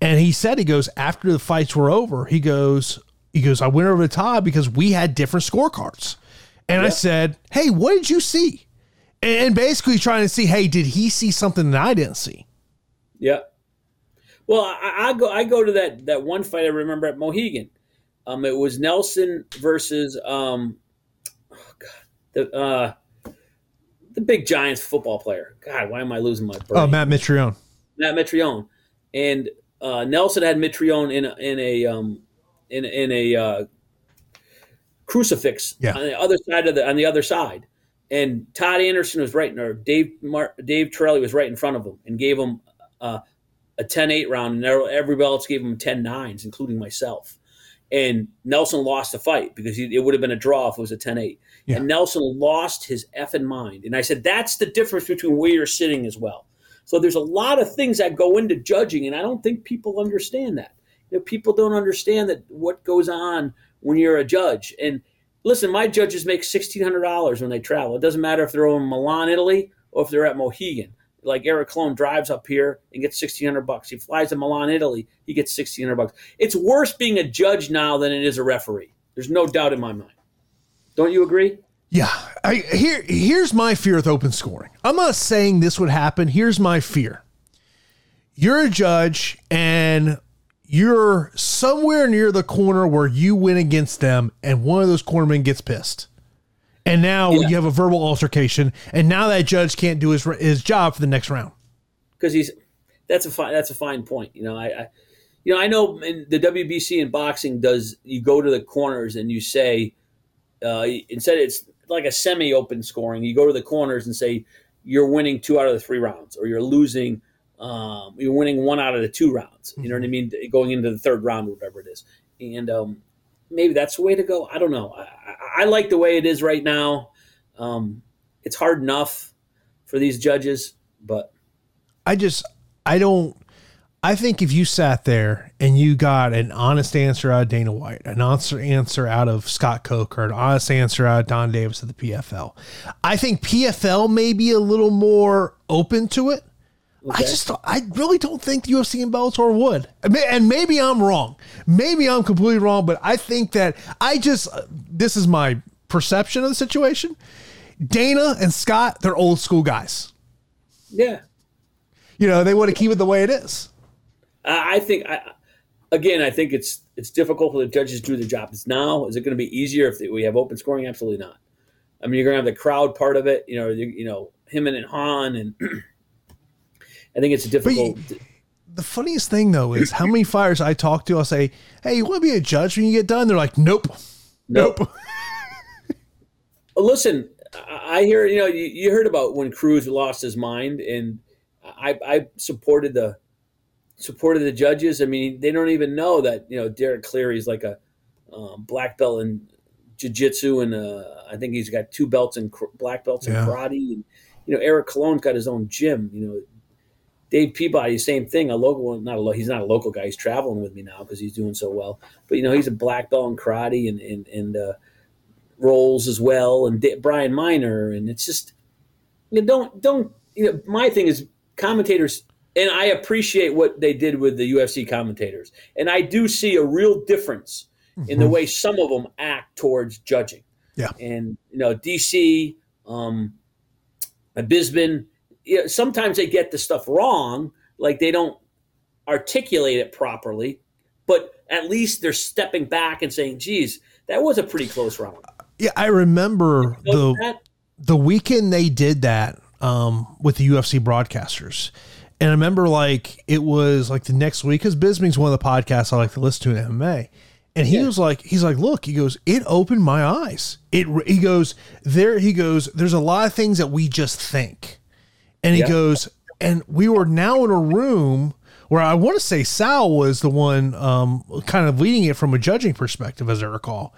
Speaker 5: and he said he goes after the fights were over, he goes, he goes, I went over to Todd because we had different scorecards, and I said, hey, what did you see? And, and basically trying to see, hey, did he see something that I didn't see?
Speaker 1: Yeah. Well, I, I go. I go to that that one fight I remember at Mohegan. Um, it was Nelson versus um, oh God, the uh, the big Giants football player. God, why am I losing my brain?
Speaker 5: Oh, Matt Mitrione.
Speaker 1: Matt Mitrione, and uh, Nelson had Mitrione in a, in a um, in in a uh, crucifix
Speaker 5: Yeah.
Speaker 1: on the other side of the on the other side, and Todd Anderson was right, or Dave Mar- Dave Tirelli was right in front of him and gave him uh, a 10-8 round, and everybody else gave him 10-9s, including myself. And Nelson lost the fight because he, it would have been a draw if it was a 10-8.
Speaker 5: Yeah.
Speaker 1: And Nelson lost his effing mind. And I said, that's the difference between where you're sitting as well. So there's a lot of things that go into judging, and I don't think people understand that. You know, people don't understand that what goes on when you're a judge. And listen, my judges make sixteen hundred dollars when they travel. It doesn't matter if they're in Milan, Italy, or if they're at Mohegan. Like Eric Colon drives up here and gets sixteen hundred bucks. He flies to Milan, Italy, he gets sixteen hundred bucks. It's worse being a judge now than it is a referee. There's no doubt in my mind. Don't you agree?
Speaker 5: Yeah, I here here's my fear with open scoring. I'm not saying this would happen. Here's my fear. You're a judge and you're somewhere near the corner where you win against them and one of those cornermen gets pissed. And now
Speaker 1: Yeah.
Speaker 5: you have a verbal altercation and now that judge can't do his his job for the next round.
Speaker 1: because he's that's a fine that's a fine point. You know, I, I you know I know in the WBC in boxing does you go to the corners and you say uh, instead it's like a semi-open scoring. You go to the corners and say you're winning two out of the three rounds, or you're losing. Um, you're winning one out of the two rounds. You know what I mean? Going into the third round, or whatever it is, and um, maybe that's the way to go. I don't know. I, I, I like the way it is right now. Um, it's hard enough for these judges, but
Speaker 5: I just I don't I think if you sat there and you got an honest answer out of Dana White, an honest answer out of Scott Coker, an honest answer out of Donn Davis of the PFL, I think PFL may be a little more open to it. I
Speaker 1: Okay.
Speaker 5: just I really don't think the UFC and Bellator would. And maybe I'm wrong. Maybe I'm completely wrong, but I think that I just uh, this is my perception of the situation. Dana and Scott, they're old school guys.
Speaker 1: yeah.
Speaker 5: You know, they want to keep it the way it is.
Speaker 1: I I think I, again, I think it's it's difficult for the judges to do their job. It's now. Is it going to be easier if we have open scoring? Absolutely not. I mean, you're going to have the crowd part of it. You know, you, you know him and Han, and I think it's difficult.
Speaker 5: The funniest thing though is how many fighters I talk to, I'll say, Hey, you want to be a judge when you get done? They're like, Nope. Nope.
Speaker 1: Well, listen, I hear you know you, you heard about when Cruz lost his mind, and I, I supported the supported the judges. I mean, they don't even know that you know Derek Cleary's like a um, black belt in jiu-jitsu and uh, I think he's got two belts in cr- black belts in
Speaker 5: Yeah.
Speaker 1: karate and you know Eric Colon's got his own gym you know Dave Peabody same thing a local well, not a lo- he's not a local guy he's traveling with me now because he's doing so well but you know he's a black belt in karate and and, and uh, rolls as well and D- Brian Miner and it's just you know, don't don't you know my thing is commentators and I appreciate what they did with the UFC commentators and I do see a real difference in the way some of them act towards judging.
Speaker 5: Yeah.
Speaker 1: And you know, DC, um, Bisping, you know, sometimes they get the stuff wrong, like they don't articulate it properly, but at least they're stepping back and saying, "Geez, that was a pretty close round."
Speaker 5: Yeah, I remember the
Speaker 1: that-
Speaker 5: the weekend they did that um, with the UFC broadcasters. And I remember like it was like the next week because Bisping's one of the podcasts I like to listen to in MMA. And he
Speaker 1: Yeah.
Speaker 5: was like, he's like, look, he goes, it opened my eyes. It, he goes, there, he goes, there's a lot of things that we just think. And he
Speaker 1: Yeah.
Speaker 5: goes, and we were now in a room where I want to say Sal was the one um, kind of leading it from a judging perspective, as I recall.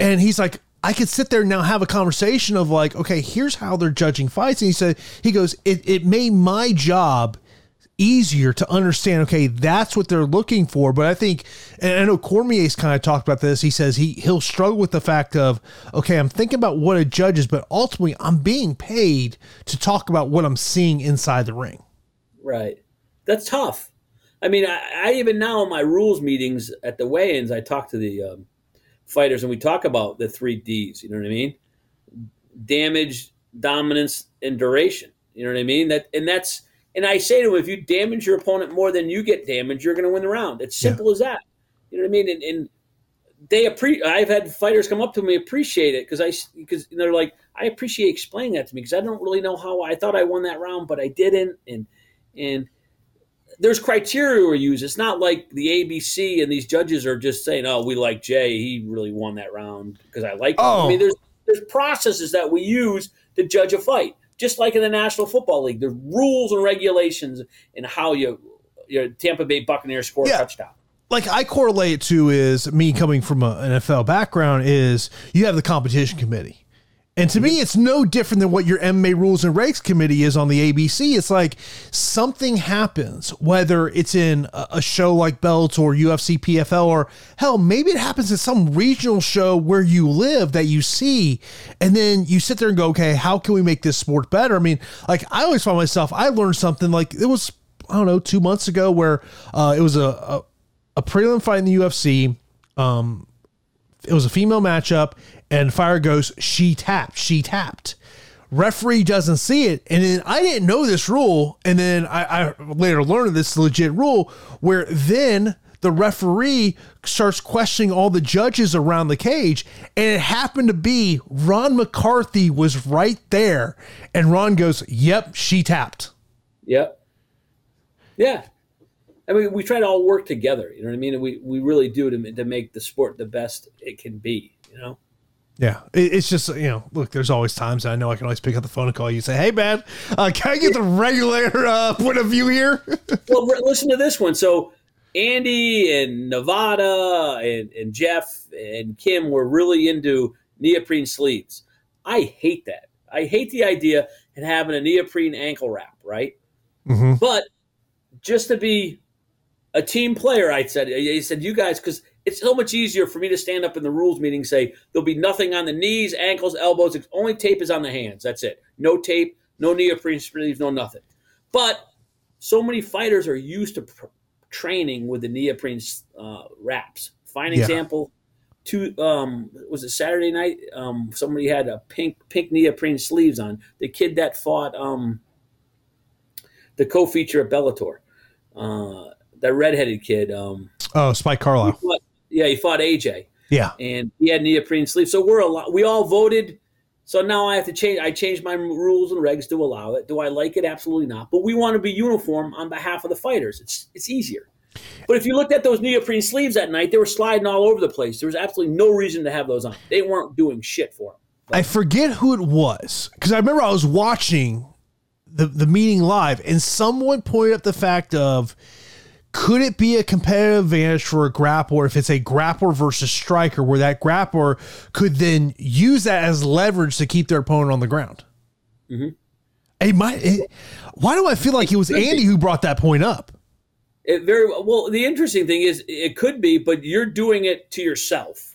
Speaker 5: And he's like, I could sit there and now have a conversation of like, okay, here's how they're judging fights. And he said, he goes, it, it made my job easier to understand, okay, that's what they're looking for. But I think, and I know Cormier's kind of talked about this. He says he, he'll struggle with the fact of, okay, I'm thinking about what a judge is, but ultimately I'm being paid to talk about what I'm seeing inside the ring.
Speaker 1: Right. That's tough. I mean, I, I even now in my rules meetings at the weigh-ins, I talk to the um, fighters and we talk about the three Ds. You know what I mean? Damage, dominance, and duration. You know what I mean? That and that's and I say to them, if you damage your opponent more than you get damaged, you're going to win the round. It's simple as that. You know what I mean? And, and they appreciate. I've had fighters come up to me appreciate it because I because they're like, I appreciate explaining that to me because I don't really know how I thought I won that round, but I didn't. And and there's criteria we use. It's not like the ABC and these judges are just saying, "Oh, we like Jay. He really won that round because I like." him."
Speaker 5: Oh.
Speaker 1: I mean, there's there's processes that we use to judge a fight, just like in the National Football League. There's rules and regulations and how you your Tampa Bay Buccaneers score
Speaker 5: Yeah.
Speaker 1: a touchdown.
Speaker 5: like I correlate to is me coming from an NFL background is you have the competition committee. And to me, it's no different than what your MMA rules and regs committee is on the ABC. It's like something happens, whether it's in a, show like Belts or UFC PFL, or hell, maybe it happens at some regional show where you live that you see. And then you sit there and go, okay, how can we make this sport better? I mean, like I always find myself, I learned something like it was, I don't know, two months ago where uh, it was a, a a prelim fight in the UFC. Um, it was a female matchup, and Fire goes, she tapped, she tapped. Referee doesn't see it, and then I didn't know this rule, and then I, I later learned this legit rule where then the referee starts questioning all the judges around the cage, and it happened to be Ron McCarthy was right there, and Ron goes, "Yep, she tapped."
Speaker 1: Yep. Yeah. I mean, we try to all work together. You know what I mean? We, we really do to, to make the sport the best it can be. You know.
Speaker 5: Yeah, it's just you know, look. There's always times I know I can always pick up the phone and call you and say, "Hey, man, uh, can I get the regular uh, point of view here?"
Speaker 1: well, listen to this one. So Andy and Nevada and, and Jeff and Kim were really into neoprene sleeves. I hate that. I hate the idea of having a neoprene ankle wrap, right?
Speaker 5: Mhm.
Speaker 1: But just to be a team player, I said, I said, you guys, because it's so much easier for me to stand up in the rules meeting and say there'll be nothing on the knees, ankles, elbows. Only tape is on the hands. That's it. No tape, no neoprene sleeves, no nothing. But so many fighters are used to pr- training with the neoprene uh, wraps. Fine
Speaker 5: Yeah.
Speaker 1: example. Two um, was it Saturday night? Um, somebody had a pink pink neoprene sleeves on. The kid that fought um, the co-feature of Bellator, uh, that redheaded kid. Um,
Speaker 5: Oh, Spike Carlyle.
Speaker 1: fought- yeah, he fought AJ
Speaker 5: Yeah,
Speaker 1: and he had neoprene sleeves. So we're a lot, we all voted. So now I have to change. I changed my rules and regs to allow it. Do I like it? Absolutely not. But we want to be uniform on behalf of the fighters. It's it's easier. But if you looked at those neoprene sleeves that night, they were sliding all over the place. There was absolutely no reason to have those on. They weren't doing shit for them.
Speaker 5: I forget who it was because I remember I was watching the the meeting live, and someone pointed up the fact of could it be a competitive advantage for a grappler if it's a grappler versus striker, where that grappler could then use that as leverage to keep their opponent on the ground? Mm-hmm. It might. It, why do I feel like it was Andy who brought that point up?
Speaker 1: It very well. The interesting thing is, it could be, but you're doing it to yourself,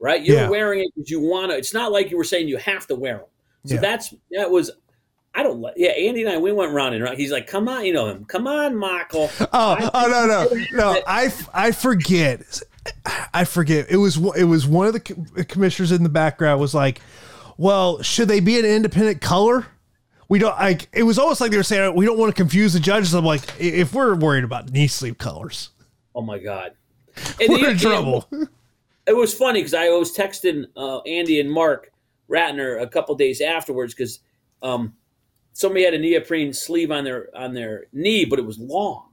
Speaker 1: right? You're
Speaker 5: Yeah.
Speaker 1: wearing it because you want to. It's not like you were saying you have to wear them. So
Speaker 5: Yeah.
Speaker 1: that's that was. I don't like. Yeah, Andy and I we went round and round. He's like, "Come on, you know him. Come on, Michael."
Speaker 5: Oh, oh no, no, no! I, I forget. I forget. It was it was one of the commissioners in the background was like, "Well, should they be an independent color?" We don't like. It was almost like they were saying we don't want to confuse the judges. I'm like, if we're worried about knee sleeve colors,
Speaker 1: Oh my god, And
Speaker 5: we're
Speaker 1: the-
Speaker 5: in trouble.
Speaker 1: it was funny because I was texting uh, Andy and Mark Ratner a couple days afterwards because um, somebody had a neoprene sleeve on their on their knee, but it was long.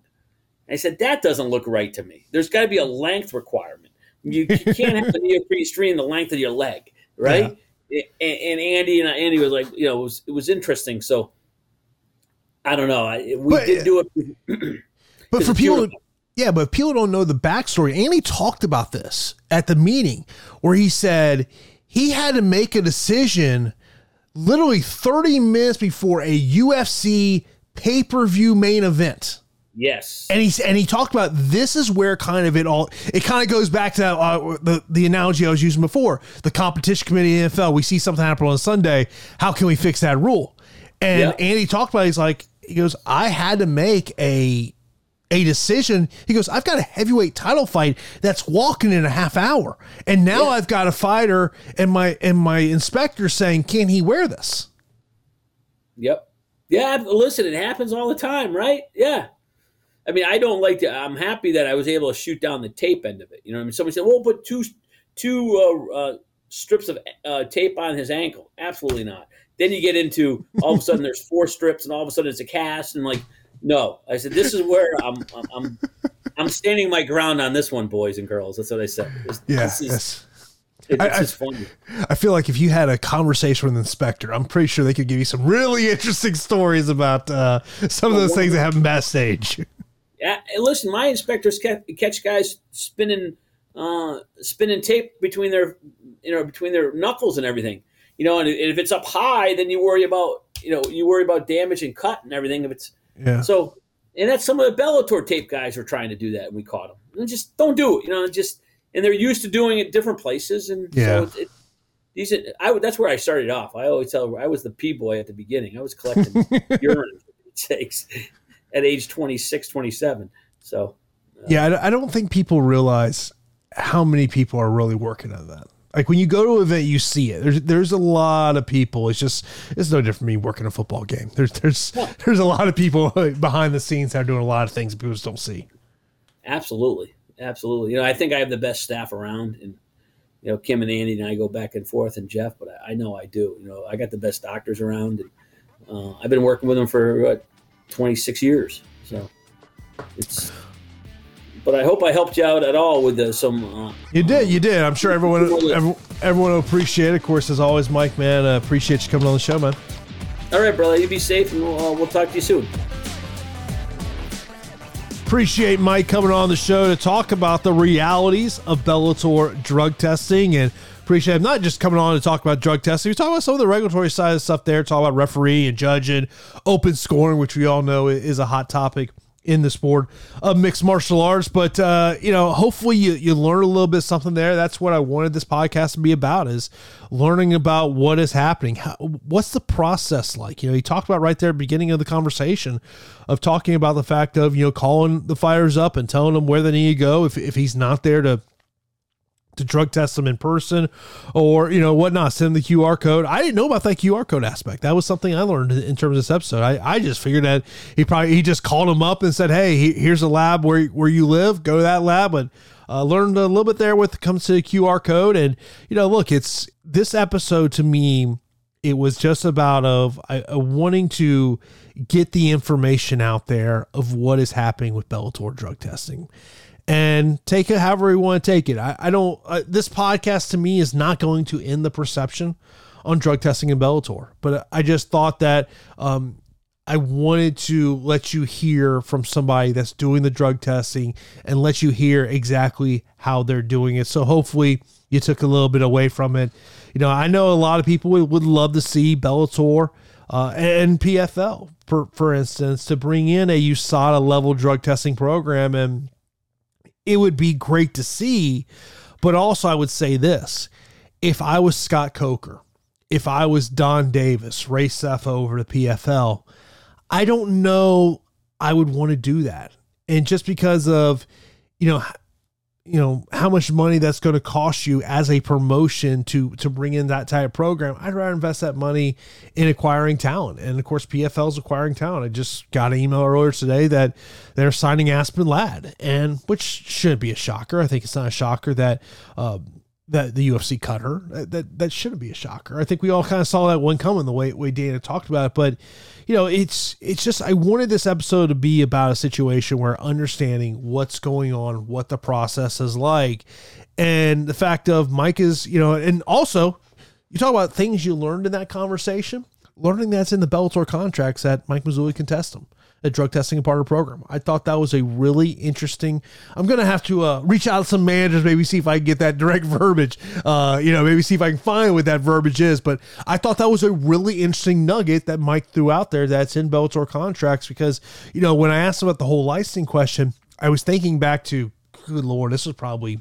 Speaker 1: And I said that doesn't look right to me. There's got to be a length requirement. You, you can't have a neoprene stream the length of your leg, right? And, and Andy and Andy was like, you know, it was it was interesting. So I don't know. I, we
Speaker 5: But-
Speaker 1: did do uh, it.
Speaker 5: But for people,
Speaker 1: beautiful.
Speaker 5: yeah, but if people don't know the backstory. Andy talked about this at the meeting where he said he had to make a decision literally 30 minutes before a UFC pay per view main event.
Speaker 1: Yes.
Speaker 5: And he and he talked about this is where kind of it all it kind of goes back to uh, the the analogy I was using before the competition committee in the NFL. We see something happen on Sunday. How can we fix that rule? And
Speaker 1: Yeah.
Speaker 5: Andy talked about. it, He's like he goes. I had to make a a decision. He goes. I've got a heavyweight title fight that's walking in a half hour, and now
Speaker 1: Yeah.
Speaker 5: I've got a fighter and my and my inspector saying, can he wear this?
Speaker 1: Yep. Yeah. Listen, it happens all the time, right? Yeah. I mean, I don't like to. I'm happy that I was able to shoot down the tape end of it. You know, what I mean, somebody said, "Well, put two two uh, uh, strips of uh, tape on his ankle." Absolutely not. Then you get into all of a sudden there's four strips, and all of a sudden it's a cast, and like, no. I said, "This is where I'm. I'm. I'm, I'm standing my ground on this one, boys and girls." That's what I said. This, this is,
Speaker 5: yes.
Speaker 1: it-
Speaker 5: I-
Speaker 1: it's
Speaker 5: I-
Speaker 1: just funny.
Speaker 5: I feel like if you had a conversation with an inspector, I'm pretty sure they could give you some really interesting stories about uh, some of those things that happen backstage.
Speaker 1: Yeah, listen, my inspectors catch, catch guys spinning, uh, spinning tape between their, you know, between their knuckles and everything. You know, and if it's up high, then you worry about, you know, you worry about damage and cut and everything. If it's
Speaker 5: Yeah.
Speaker 1: so, and that's some of the Bellator tape guys were trying to do that, and we caught them. And just don't do it, you know. Just and they're used to doing it different places, and
Speaker 5: Yeah.
Speaker 1: so it, it, these. I that's where I started off. I always tell I was the p boy at the beginning. I was collecting urine sakes at age 26, 27. So uh,
Speaker 5: Yeah, I, I don't think people realize how many people are really working on that. Like when you go to an event, you see it. There's there's a lot of people. It's just it's no different from me working a football game. There's there's there's a lot of people behind the scenes that are doing a lot of things people just don't see.
Speaker 1: Absolutely, absolutely. You know, I think I have the best staff around, and you know, Kim and Andy and I go back and forth, and Jeff. But I, I know I do. You know, I got the best doctors around, and uh, I've been working with them for what, 26 years. So it's. But I hope I helped you out at all with the, some. Uh,
Speaker 5: You did, you did. I'm sure everyone everyone, everyone will appreciate it. Of course, as always, Mike, man, uh, appreciate you coming on the show, man.
Speaker 1: all right, brother. You be safe, and we'll, uh, we'll talk to you soon.
Speaker 5: Appreciate Mike coming on the show to talk about the realities of Bellator drug testing and appreciate him not just coming on to talk about drug testing. We talk about some of the regulatory side of stuff there, talk about referee and judging, open scoring, which we all know is a hot topic in the sport of mixed martial arts. But uh, you know, hopefully you, you learn a little bit something there. That's what I wanted this podcast to be about is learning about what is happening. How, what's the process like? You know, he talked about right there beginning of the conversation of talking about the fact of, you know, calling the fighters up and telling them where they need to go if, if he's not there to to drug test them in person or you know whatnot send the qr code. I didn't know about that qr code aspect. That was something i learned in terms of this episode. I, I just figured that he probably he just called him up and said hey he- here's a lab where, where you live. Go to that lab but uh, learned a little bit there with it comes to the qr code. And you know look it's this episode to me it was just about of uh, wanting to get the information out there of what is happening with bellator drug testing and take it however you want to take it. I, I don't, uh, this podcast to me is not going to end the perception on drug testing in Bellator, but I just thought that, um, I wanted to let you hear from somebody that's doing the drug testing and let you hear exactly how they're doing it. So hopefully you took a little bit away from it. You know, I know a lot of people would, would love to see Bellator uh, and PFL, for, for instance, to bring in a USADA level drug testing program. And it would be great to see. But also, I would say this if I was Scott Coker, if I was Donn Davis, Ray Sefo over to PFL, I don't know I would want to do that. And just because of, you know, you know how much money that's going to cost you as a promotion to to bring in that type of program. I'd rather invest that money in acquiring talent. And of course pfl's acquiring talent. I just got an email earlier today that they're signing aspen ladd and which shouldn't be a shocker. I think it's not a shocker that um, that the UFC cut her. Uh, that that shouldn't be a shocker. I think we all kind of saw that one coming the way way Dana talked about it. But you know, it's it's just I wanted this episode to be about a situation where understanding what's going on, what the process is like, and the fact of Mike is you know, and also you talk about things you learned in that conversation. Learning that's in the Bellator contracts that Mike Mazzulli can test them the drug testing part of the program. I thought that was a really interesting. I'm to have to uh, reach out to some managers, maybe see if I can get that direct verbiage. Uh, you know, maybe see if I can find what that verbiage is. But I thought that was a really interesting nugget that Mike threw out there that's in Bellator contracts because, you know, when I asked about the whole licensing question, I was thinking back to, good Lord, this was probably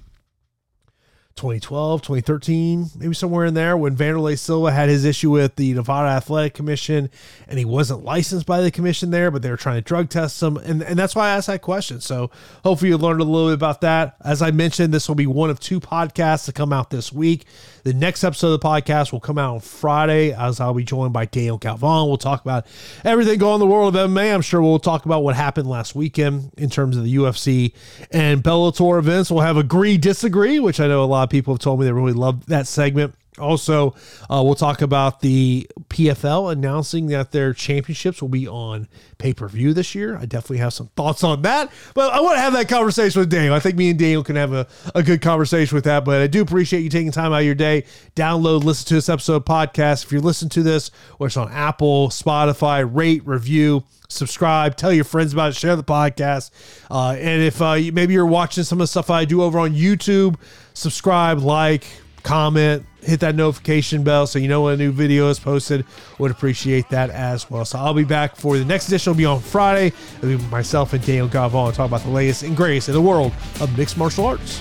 Speaker 5: 2012, 2013, maybe somewhere in there when Wanderlei Silva had his issue with the Nevada Athletic Commission and he wasn't licensed by the commission there, but they were trying to drug test him. And, and that's why I asked that question. So hopefully you learned a little bit about that. As I mentioned, this will be one of two podcasts to come out this week. The next episode of the podcast will come out on Friday as I'll be joined by Daniel Galvan. We'll talk about everything going in the world of MMA. I'm sure we'll talk about what happened last weekend in terms of the UFC and Bellator events. We'll have agree, disagree, which I know a lot of people have told me they really love that segment. Also, uh, we'll talk about the PFL announcing that their championships will be on pay per view this year. I definitely have some thoughts on that, but I want to have that conversation with Daniel. I think me and Daniel can have a, a good conversation with that. But I do appreciate you taking time out of your day. Download, listen to this episode podcast. If you listen to this, or it's on Apple, Spotify, rate, review subscribe, tell your friends about it, share the podcast. Uh, and if uh, maybe you're watching some of the stuff I do over on YouTube, subscribe, like, comment, hit that notification bell so you know when a new video is posted. Would appreciate that as well. So I'll be back for the next edition. Will be on Friday. It'll be myself and Daniel Galvan talk about the latest and greatest in the world of mixed martial arts.